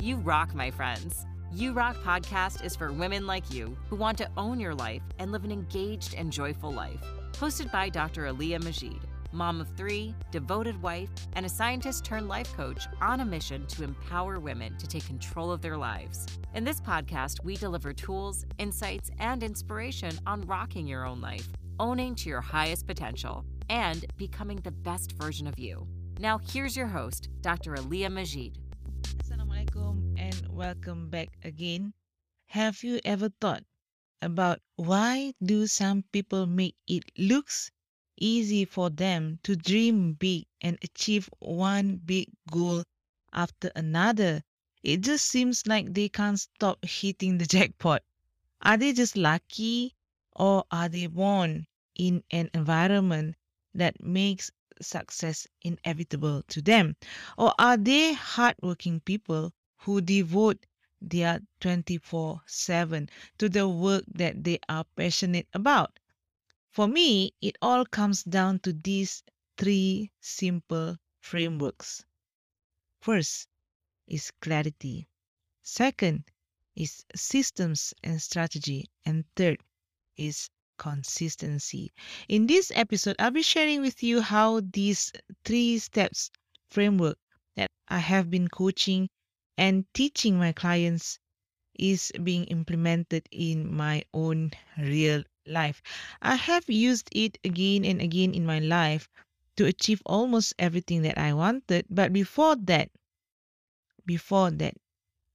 You rock, my friends. You Rock podcast is for women like you who want to own your life and live an engaged and joyful life. Hosted by Dr. Aliyah Majid, mom of three, devoted wife, and a scientist turned life coach on a mission to empower women to take control of their lives. In this podcast, we deliver tools, insights, and inspiration on rocking your own life, owning to your highest potential, and becoming the best version of you. Now, here's your host, Dr. Aliyah Majid. Welcome back again. Have you ever thought about why do some people make it looks easy for them to dream big and achieve one big goal after another? It just seems like they can't stop hitting the jackpot. Are they just lucky or are they born in an environment that makes success inevitable to them? Or are they hardworking people who devote their 24 7 to the work that they are passionate about? For me, it all comes down to these three simple frameworks. First is clarity. Second is systems and strategy. And third is consistency. In this episode, I'll be sharing with you how these three steps framework that I have been coaching and teaching my clients is being implemented in my own real life. I have used it again and again in my life to achieve almost everything that I wanted. But before that, before that,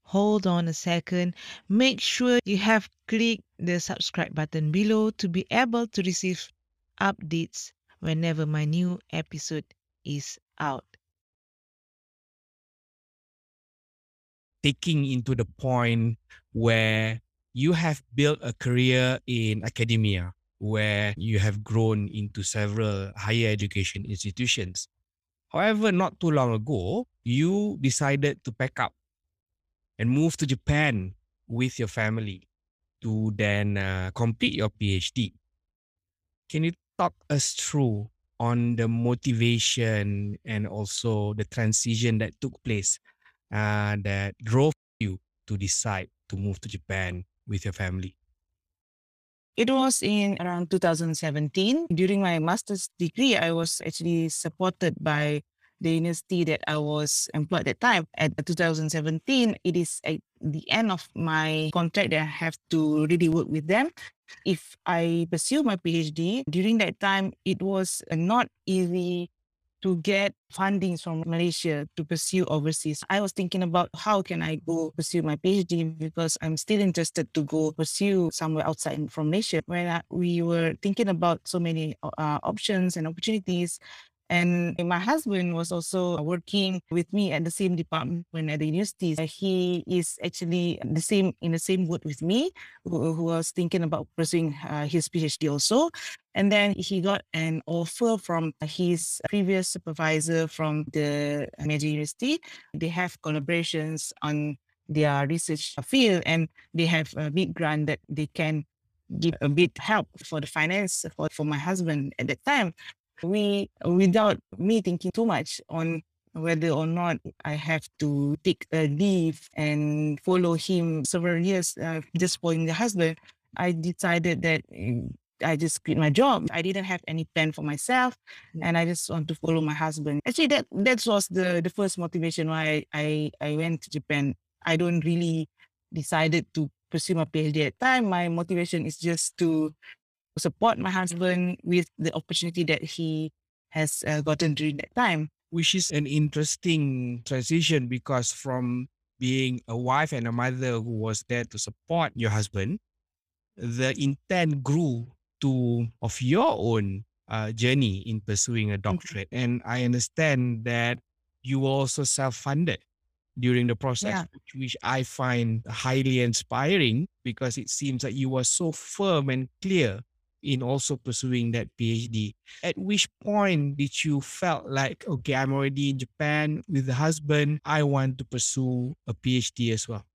hold on a second. Make sure you have clicked the subscribe button below to be able to receive updates whenever my new episode is out. Taking into the point where you have built a career in academia, where you have grown into several higher education institutions. However, not too long ago, you decided to pack up and move to Japan with your family to then uh, complete your PhD. Can you talk us through on the motivation and also the transition that took place uh, that drove you to decide to move to Japan with your family? It was in around 2017. During my master's degree, I was actually supported by the university that I was employed at the time. At 2017, it is at the end of my contract that I have to really work with them. If I pursue my PhD, during that time, it was not easy to get fundings from Malaysia to pursue overseas. I was thinking about how can I go pursue my PhD because I'm still interested to go pursue somewhere outside from Malaysia. When I, we were thinking about so many uh, options and opportunities, and my husband was also working with me at the same department when at the university. He is actually the same in the same boat with me, who, who was thinking about pursuing uh, his PhD also. And then he got an offer from his previous supervisor from the major University. They have collaborations on their research field and they have a big grant that they can give a bit help for the finance for, for my husband at that time we without me thinking too much on whether or not I have to take a leave and follow him several years uh, just for the husband, I decided that mm, I just quit my job. I didn't have any plan for myself, and I just want to follow my husband. Actually, that that was the the first motivation why I I went to Japan. I don't really decided to pursue my PhD at time. My motivation is just to support my husband with the opportunity that he has uh, gotten during that time. Which is an interesting transition because from being a wife and a mother who was there to support your husband, the intent grew to of your own uh, journey in pursuing a doctorate. Mm-hmm. And I understand that you were also self-funded during the process, yeah. which, which I find highly inspiring because it seems that you were so firm and clear in also pursuing that PhD. At which point did you felt like, okay, I'm already in Japan with the husband. I want to pursue a PhD as well?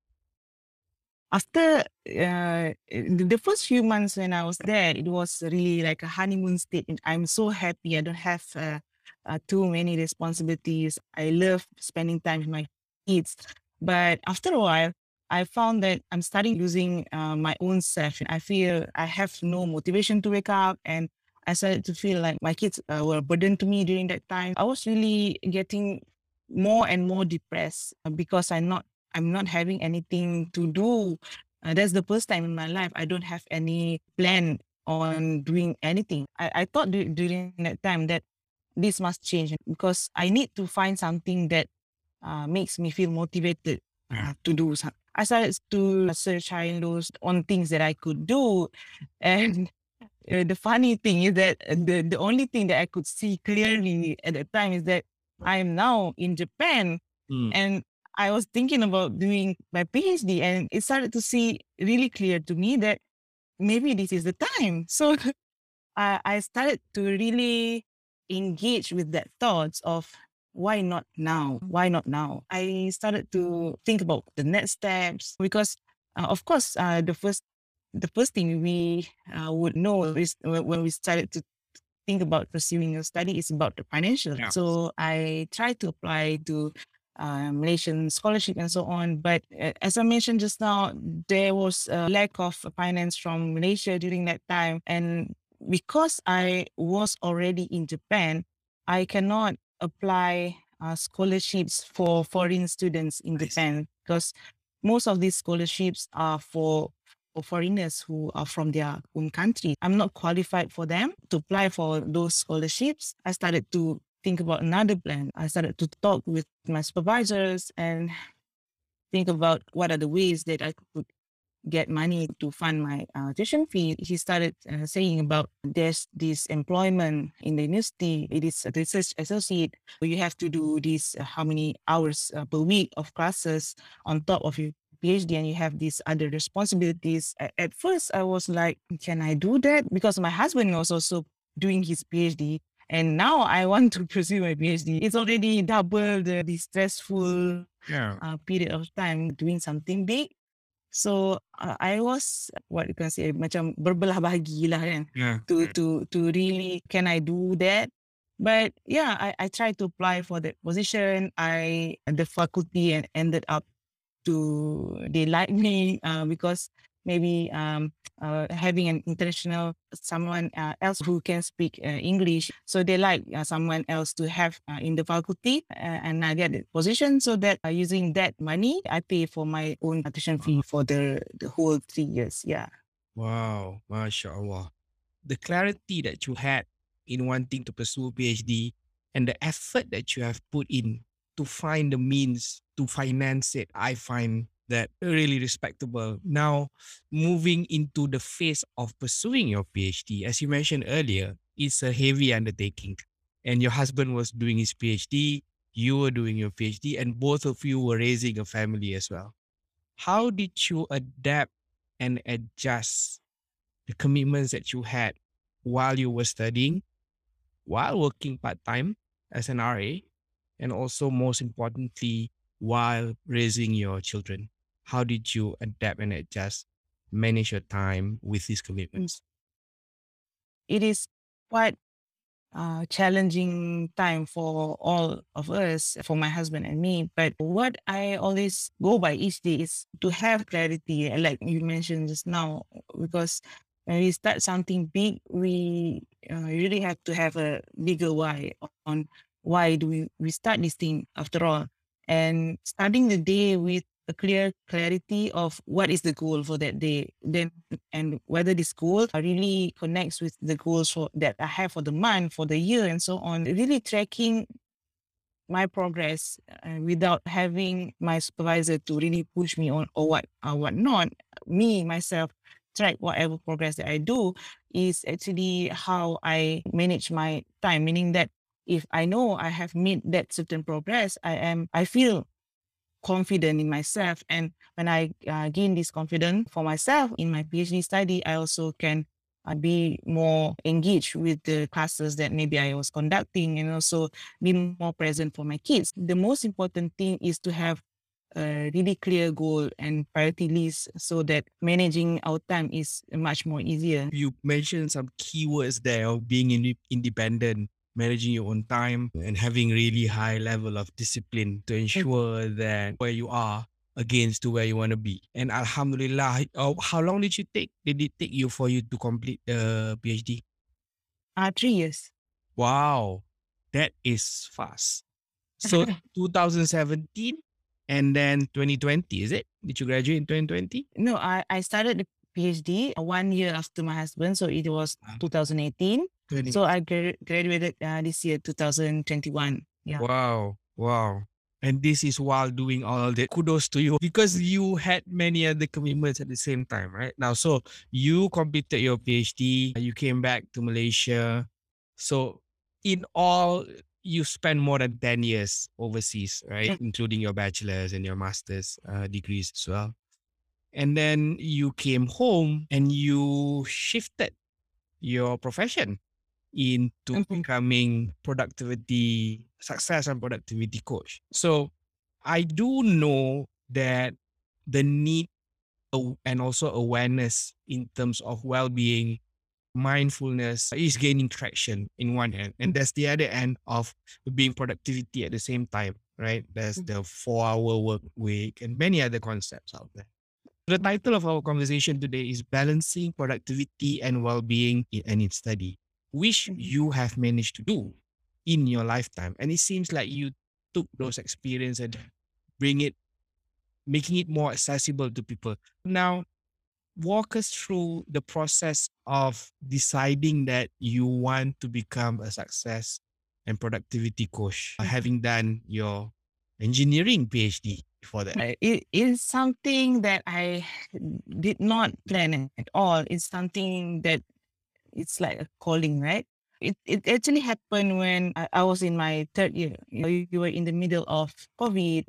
After uh, the first few months when I was there, it was really like a honeymoon state. I'm so happy. I don't have uh, uh, too many responsibilities. I love spending time with my kids. But after a while, I found that I'm starting losing uh, my own self. I feel I have no motivation to wake up and I started to feel like my kids uh, were a burden to me during that time. I was really getting more and more depressed uh, because I'm not I'm not having anything to do. Uh, that's the first time in my life I don't have any plan on doing anything. I, I thought d- during that time that this must change because I need to find something that uh, makes me feel motivated uh, to do something. I started to search high lows on things that I could do. And uh, the funny thing is that the, the only thing that I could see clearly at the time is that I am now in Japan Mm. and I was thinking about doing my PhD and it started to see really clear to me that maybe this is the time. So I, I started to really engage with that thoughts of why not now? Why not now? I started to think about the next steps because, uh, of course, uh, the first the first thing we uh, would know is when we started to think about pursuing a study is about the financial. Yeah. So I tried to apply to uh, Malaysian scholarship and so on. But uh, as I mentioned just now, there was a lack of finance from Malaysia during that time. And because I was already in Japan, I cannot apply uh, scholarships for foreign students in see. Japan because most of these scholarships are for for foreigners who are from their own country. I'm not qualified for them to apply for those scholarships. I started to think about another plan. I started to talk with my supervisors and think about what are the ways that I could get money to fund my uh, tuition fee. He started uh, saying about there's this employment in the university. It is a research associate. You have to do this uh, how many hours uh, per week of classes on top of your PhD, and you have these other responsibilities. At first, I was like, can I do that? Because my husband was also doing his PhD. And now I want to pursue my PhD. It's already double the, the stressful Yeah. uh, period of time doing something big. So uh, I was what you can say macam berbelah bahagi lah kan Yeah. to to to really can I do that? But yeah, I, I tried to apply for that position. I the faculty and ended up to they like me uh, because maybe um uh, having an international someone uh, else who can speak uh, English, so they like uh, someone else to have uh, in the faculty, uh, and I get the position so that uh, using that money I pay for my own tuition fee for the the whole three years. Yeah. Wow, mashallah. The clarity that you had in wanting to pursue a PhD and the effort that you have put in to find the means to finance it, I find that really respectable. Now, moving into the phase of pursuing your PhD, as you mentioned earlier, it's a heavy undertaking. And your husband was doing his PhD, you were doing your PhD, and both of you were raising a family as well. How did you adapt and adjust the commitments that you had while you were studying, while working part time as an RA, and also most importantly, while raising your children? How did you adapt and adjust, manage your time with these commitments? it is quite uh, challenging time for all of us, for my husband and me. But what I always go by each day is to have clarity, like you mentioned just now, because when we start something big, we uh, really have to have a bigger why on why do we, we start this thing after all. And starting the day with a clear clarity of what is the goal for that day, then and whether this goal really connects with the goals for, that I have for the month, for the year, and so on. Really tracking my progress uh, without having my supervisor to really push me on or what or what not. Me myself track whatever progress that I do is actually how I manage my time. Meaning that if I know I have made that certain progress, I am I feel confident in myself. And when I uh, gain this confidence for myself in my PhD study, I also can uh, be more engaged with the classes that maybe I was conducting and also be more present for my kids. The most important thing is to have a really clear goal and priority list so that managing our time is much more easier. You mentioned some keywords there of being inde- independent, managing your own time, and having really high level of discipline to ensure that where you are, against to where you want to be. And Alhamdulillah, how long did you take? Did it take you for you to complete the PhD? Uh, three years. Wow, that is fast. So 2017 and then 2020, is it? Did you graduate in 2020? No, I, I started the PhD one year after my husband. So it was Ah. 2018. 20. So I gra- graduated uh, this year, 2021. Yeah. Wow, wow. And this is while doing all that. Kudos to you because you had many other commitments at the same time, right? Now, so you completed your PhD, you came back to Malaysia. So, in all, you spent more than 10 years overseas, right? Mm. Including your bachelor's and your master's uh, degrees as well. And then you came home and you shifted your profession into Mhm. becoming productivity success and productivity coach. So I do know that the need and also awareness in terms of well-being, mindfulness is gaining traction in one end, and that's the other end of being productivity at the same time, right? There's Mm. the four-hour work week and many other concepts out there. The title of our conversation today is Balancing Productivity and Well-being in Any Study, which Mhm. you have managed to do in your lifetime. And it seems like you took those experience and bring it, making it more accessible to people. Now, walk us through the process of deciding that you want to become a success and productivity coach, Mhm. having done your engineering PhD before that. Uh, It is something that I did not plan at all. It's something that it's like a calling, right? It it actually happened when I, I was in my third year. You know, you were in the middle of COVID,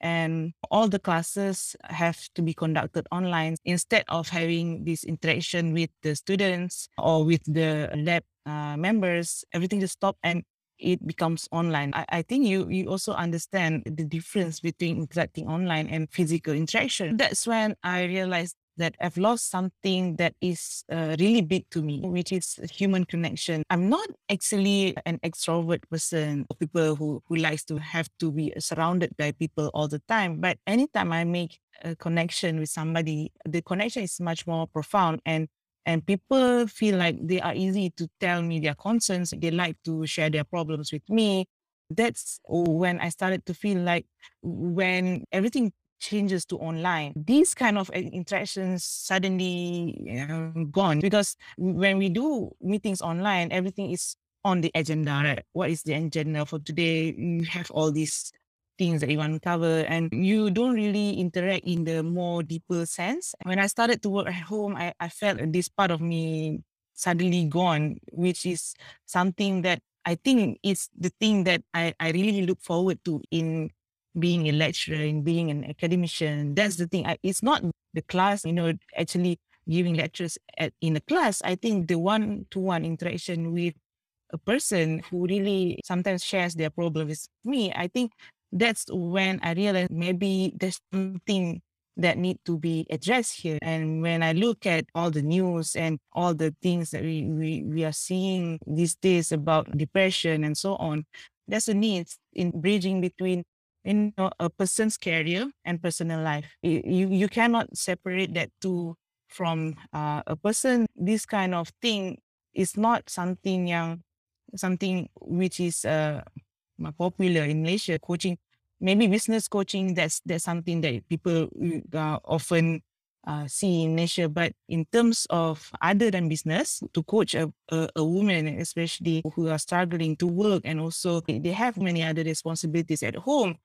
and all the classes have to be conducted online instead of having this interaction with the students or with the lab uh, members. Everything just stopped and it becomes online. I, I think you you also understand the difference between interacting online and physical interaction. That's when I realized that I've lost something that is uh, really big to me, which is human connection. I'm not actually an extrovert person, people who, who likes to have to be surrounded by people all the time. But anytime I make a connection with somebody, the connection is much more profound and and people feel like they are easy to tell me their concerns. They like to share their problems with me. That's when I started to feel like when everything changes to online, these kind of uh, interactions suddenly um, gone because when we do meetings online, everything is on the agenda, right? What is the agenda for today? You have all these things that you want to cover and you don't really interact in the more deeper sense. When I started to work at home, I, I felt this part of me suddenly gone, which is something that I think is the thing that I, I really look forward to in being a lecturer, and being an academician. That's the thing. I, it's not the class, you know, actually giving lectures at, in a class. I think the one-to-one interaction with a person who really sometimes shares their problems with me, I think that's when I realized maybe there's something that need to be addressed here. And when I look at all the news and all the things that we, we, we are seeing these days about depression and so on, there's a need in bridging between you know a person's career and personal life. You you cannot separate that two from uh, a person. This kind of thing is not something yang something which is uh, popular in Malaysia. Coaching, maybe business coaching. That's that's something that people uh, often uh, see in Malaysia. But in terms of other than business, to coach a, a, a woman, especially who are struggling to work and also they have many other responsibilities at home,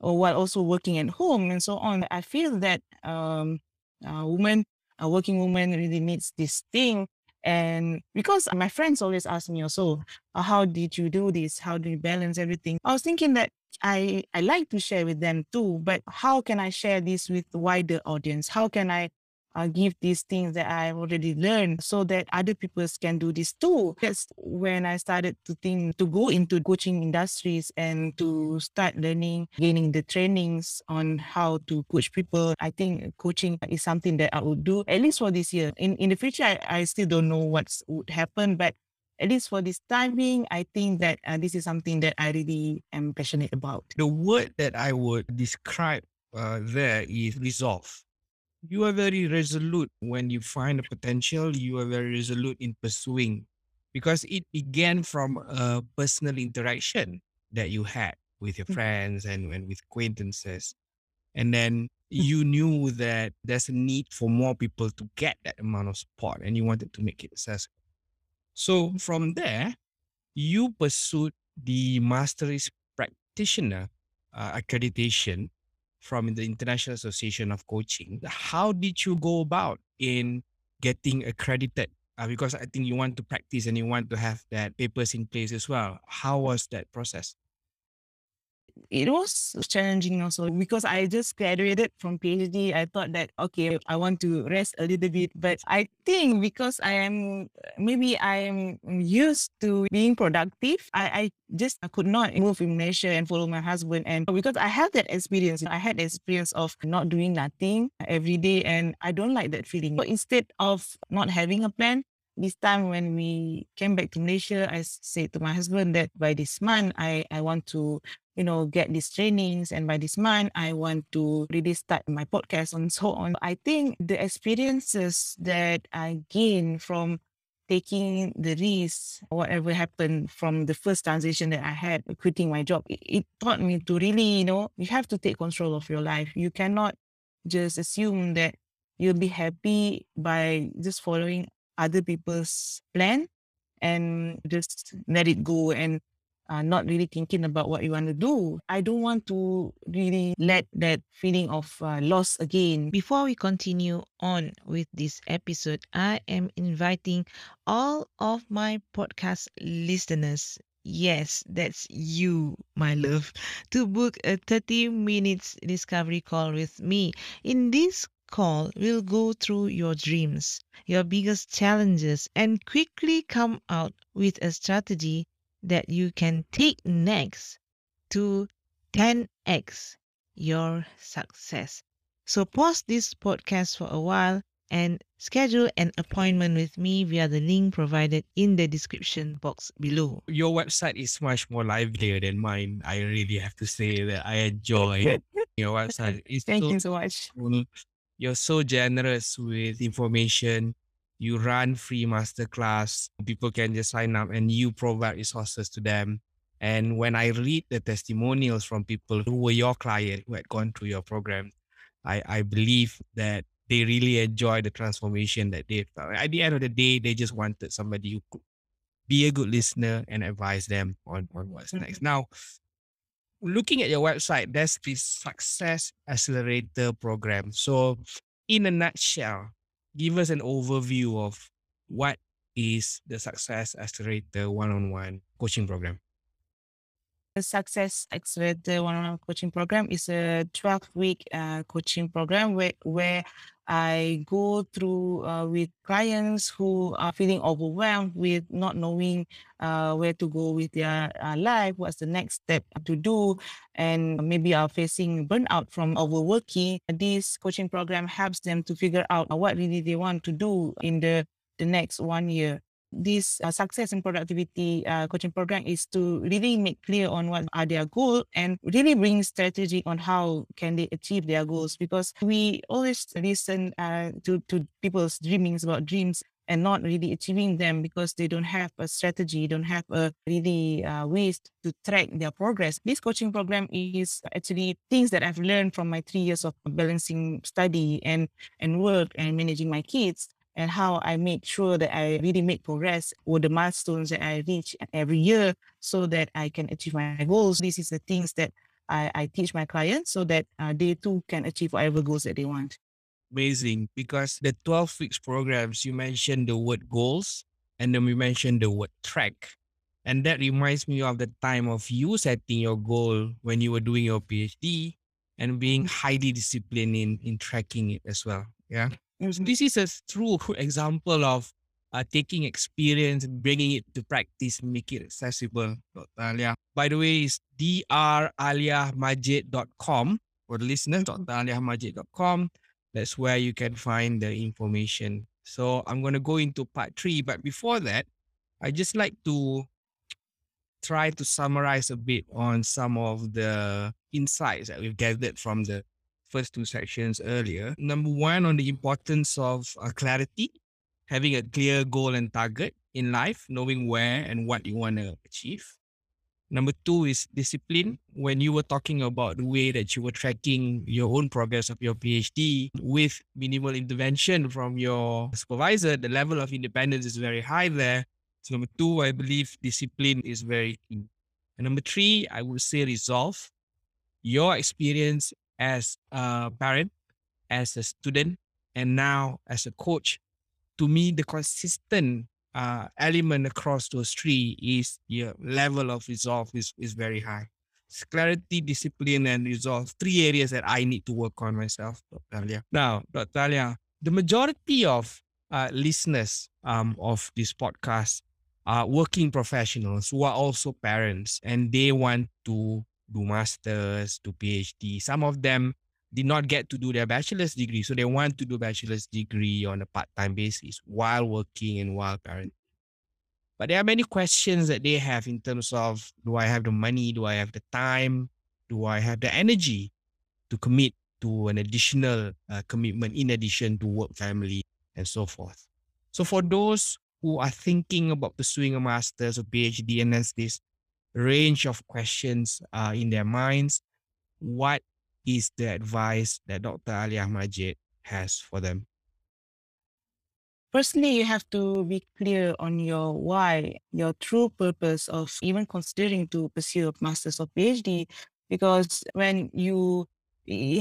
or while also working at home and so on. I feel that um, a woman, a working woman, really needs this thing. And because my friends always ask me also, uh, how did you do this? How do you balance everything? I was thinking that I, I like to share with them too, but how can I share this with wider audience? How can I uh, give these things that I've already learned so that other people can do this too? That's when I started to think to go into coaching industries and to start learning, gaining the trainings on how to coach people. I think coaching is something that I would do at least for this year. In in the future, I, I still don't know what would happen, but at least for this time being, I think that uh, this is something that I really am passionate about. The word that I would describe uh, there is resolve. You are very resolute when you find a potential. You are very resolute in pursuing because it began from a personal interaction that you had with your Mm. friends and, and with acquaintances. And then you knew that there's a need for more people to get that amount of support and you wanted to make it accessible. So from there, you pursued the Masteries Practitioner uh, accreditation from the International Association of Coaching. How did you go about in getting accredited? Uh, because I think you want to practice and you want to have that papers in place as well. How was that process? It was challenging also because I just graduated from PhD. I thought that okay, I want to rest a little bit, but I think because I am maybe I am used to being productive, I, I just I could not move in Malaysia and follow my husband. And because I have that experience, I had the experience of not doing nothing every day, and I don't like that feeling. So instead of not having a plan, this time when we came back to Malaysia, I said to my husband that by this month I, I want to you know, get these trainings. And by this month, I want to really start my podcast and so on. I think the experiences that I gain from taking the risk, whatever happened from the first transition that I had, quitting my job, it, it taught me to really, you know, you have to take control of your life. You cannot just assume that you'll be happy by just following other people's plan and just let it go and uh, not really thinking about what you want to do. I don't want to really let that feeling of uh, loss again. Before we continue on with this episode, I am inviting all of my podcast listeners. Yes, that's you, my love, to book a 30 minutes discovery call with me. In this call, we'll go through your dreams, your biggest challenges, and quickly come out with a strategy that you can take next to 10x your success. So pause this podcast for a while and schedule an appointment with me via the link provided in the description box below. Your website is much more livelier than mine. I really have to say that I enjoy your website. It's Thank so you so much. cool. You're so generous with information. You run free masterclass. People can just sign up and you provide resources to them. And when I read the testimonials from people who were your client who had gone through your program, I, I believe that they really enjoy the transformation that they felt. At the end of the day, they just wanted somebody who could be a good listener and advise them on, on what's mm-hmm. next. Now, looking at your website, there's this success accelerator program. So, in a nutshell, give us an overview of what is the success accelerator one-on-one coaching program. The Success Accelerator one-on-one coaching program is a 12-week uh, coaching program where, where I go through uh, with clients who are feeling overwhelmed with not knowing uh, where to go with their uh, life, what's the next step to do, and maybe are facing burnout from overworking. This coaching program helps them to figure out what really they want to do in the, the next one year this uh, success and productivity uh, coaching program is to really make clear on what are their goals and really bring strategy on how can they achieve their goals because we always listen uh, to, to people's dreamings about dreams and not really achieving them because they don't have a strategy, don't have a really uh, ways to track their progress. This coaching program is actually things that I've learned from my three years of balancing study and and work and managing my kids and how I make sure that I really make progress with the milestones that I reach every year so that I can achieve my goals. This is the things that I, I teach my clients so that uh, they too can achieve whatever goals that they want. Amazing because the 12 weeks programs, you mentioned the word goals and then we mentioned the word track. And that reminds me of the time of you setting your goal when you were doing your PhD and being highly disciplined in, in tracking it as well. Yeah. This is a true example of uh, taking experience and bringing it to practice, make it accessible. Dr. Alia. By the way, it's draliahmajid.com for the listeners, draliahmajid.com. That's where you can find the information. So I'm going to go into part three. But before that, I just like to try to summarize a bit on some of the insights that we've gathered from the first two sections earlier. Number one, on the importance of uh, clarity, having a clear goal and target in life, knowing where and what you want to achieve. Number two is discipline. When you were talking about the way that you were tracking your own progress of your PhD with minimal intervention from your supervisor, the level of independence is very high there. So, number two, I believe discipline is very key. And number three, I would say resolve. Your experience as a parent, as a student, and now as a coach, to me, the consistent uh, element across those three is your level of resolve is, is very high. It's clarity, discipline, and resolve. Three areas that I need to work on myself, Dr. Alia. Now, Dr. Alia, the majority of uh, listeners um, of this podcast are working professionals who are also parents and they want to do masters, do PhD. Some of them did not get to do their bachelor's degree. So they want to do bachelor's degree on a part-time basis while working and while parenting. But there are many questions that they have in terms of do I have the money? Do I have the time? Do I have the energy to commit to an additional uh, commitment in addition to work, family, and so forth? So for those who are thinking about pursuing a master's or PhD and has this range of questions uh, in their minds, what is the advice that Dr. Alia Majid has for them? Firstly, you have to be clear on your why, your true purpose of even considering to pursue a master's or PhD, because when you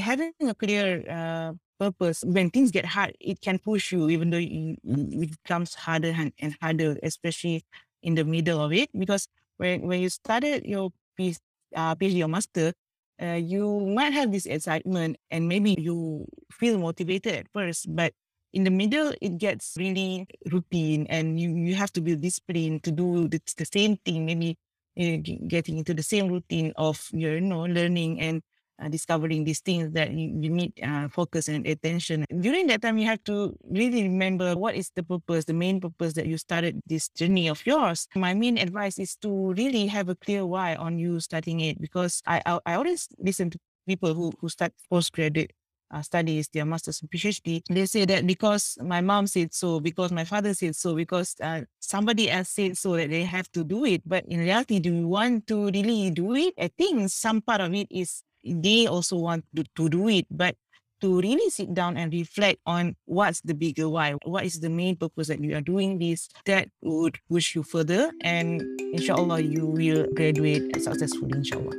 having a clear uh, purpose, when things get hard, it can push you, even though it becomes harder and harder, especially in the middle of it. Because when when you started your PhD, uh, or master, uh, you might have this excitement and maybe you feel motivated at first, but in the middle, it gets really routine and you, you have to be disciplined to do the, the same thing, maybe uh, getting into the same routine of your, you know, learning and uh, discovering these things that you, you need uh, focus and attention. During that time, you have to really remember what is the purpose, the main purpose that you started this journey of yours. My main advice is to really have a clear why on you starting it because I I, I always listen to people who, who start postgraduate uh, studies, their master's and PhD, they say that because my mom said so, because my father said so, because uh, somebody else said so that they have to do it. But in reality, do you want to really do it? I think some part of it is they also want to, to do it, but to really sit down and reflect on what's the bigger why, what is the main purpose that you are doing this, that would push you further. And inshallah, you will graduate successfully, inshallah.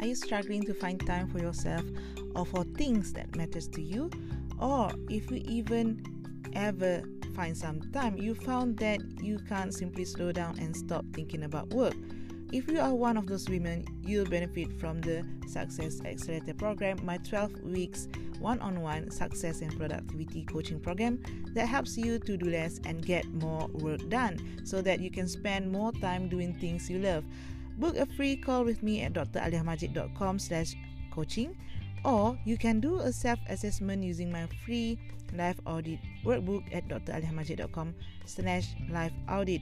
Are you struggling to find time for yourself or for things that matters to you? Or if you even ever find some time, you found that you can't simply slow down and stop thinking about work. If you are one of those women, you'll benefit from the Success Accelerator program, my 12 weeks one on one success and productivity coaching program that helps you to do less and get more work done so that you can spend more time doing things you love. Book a free call with me at draliamajid.com slash coaching or you can do a self-assessment using my free life audit workbook at draliamajid.com slash life audit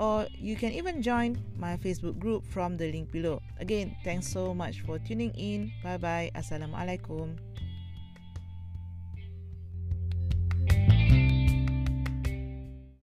or you can even join my Facebook group from the link below. Again, thanks so much for tuning in. Bye bye. Assalamualaikum.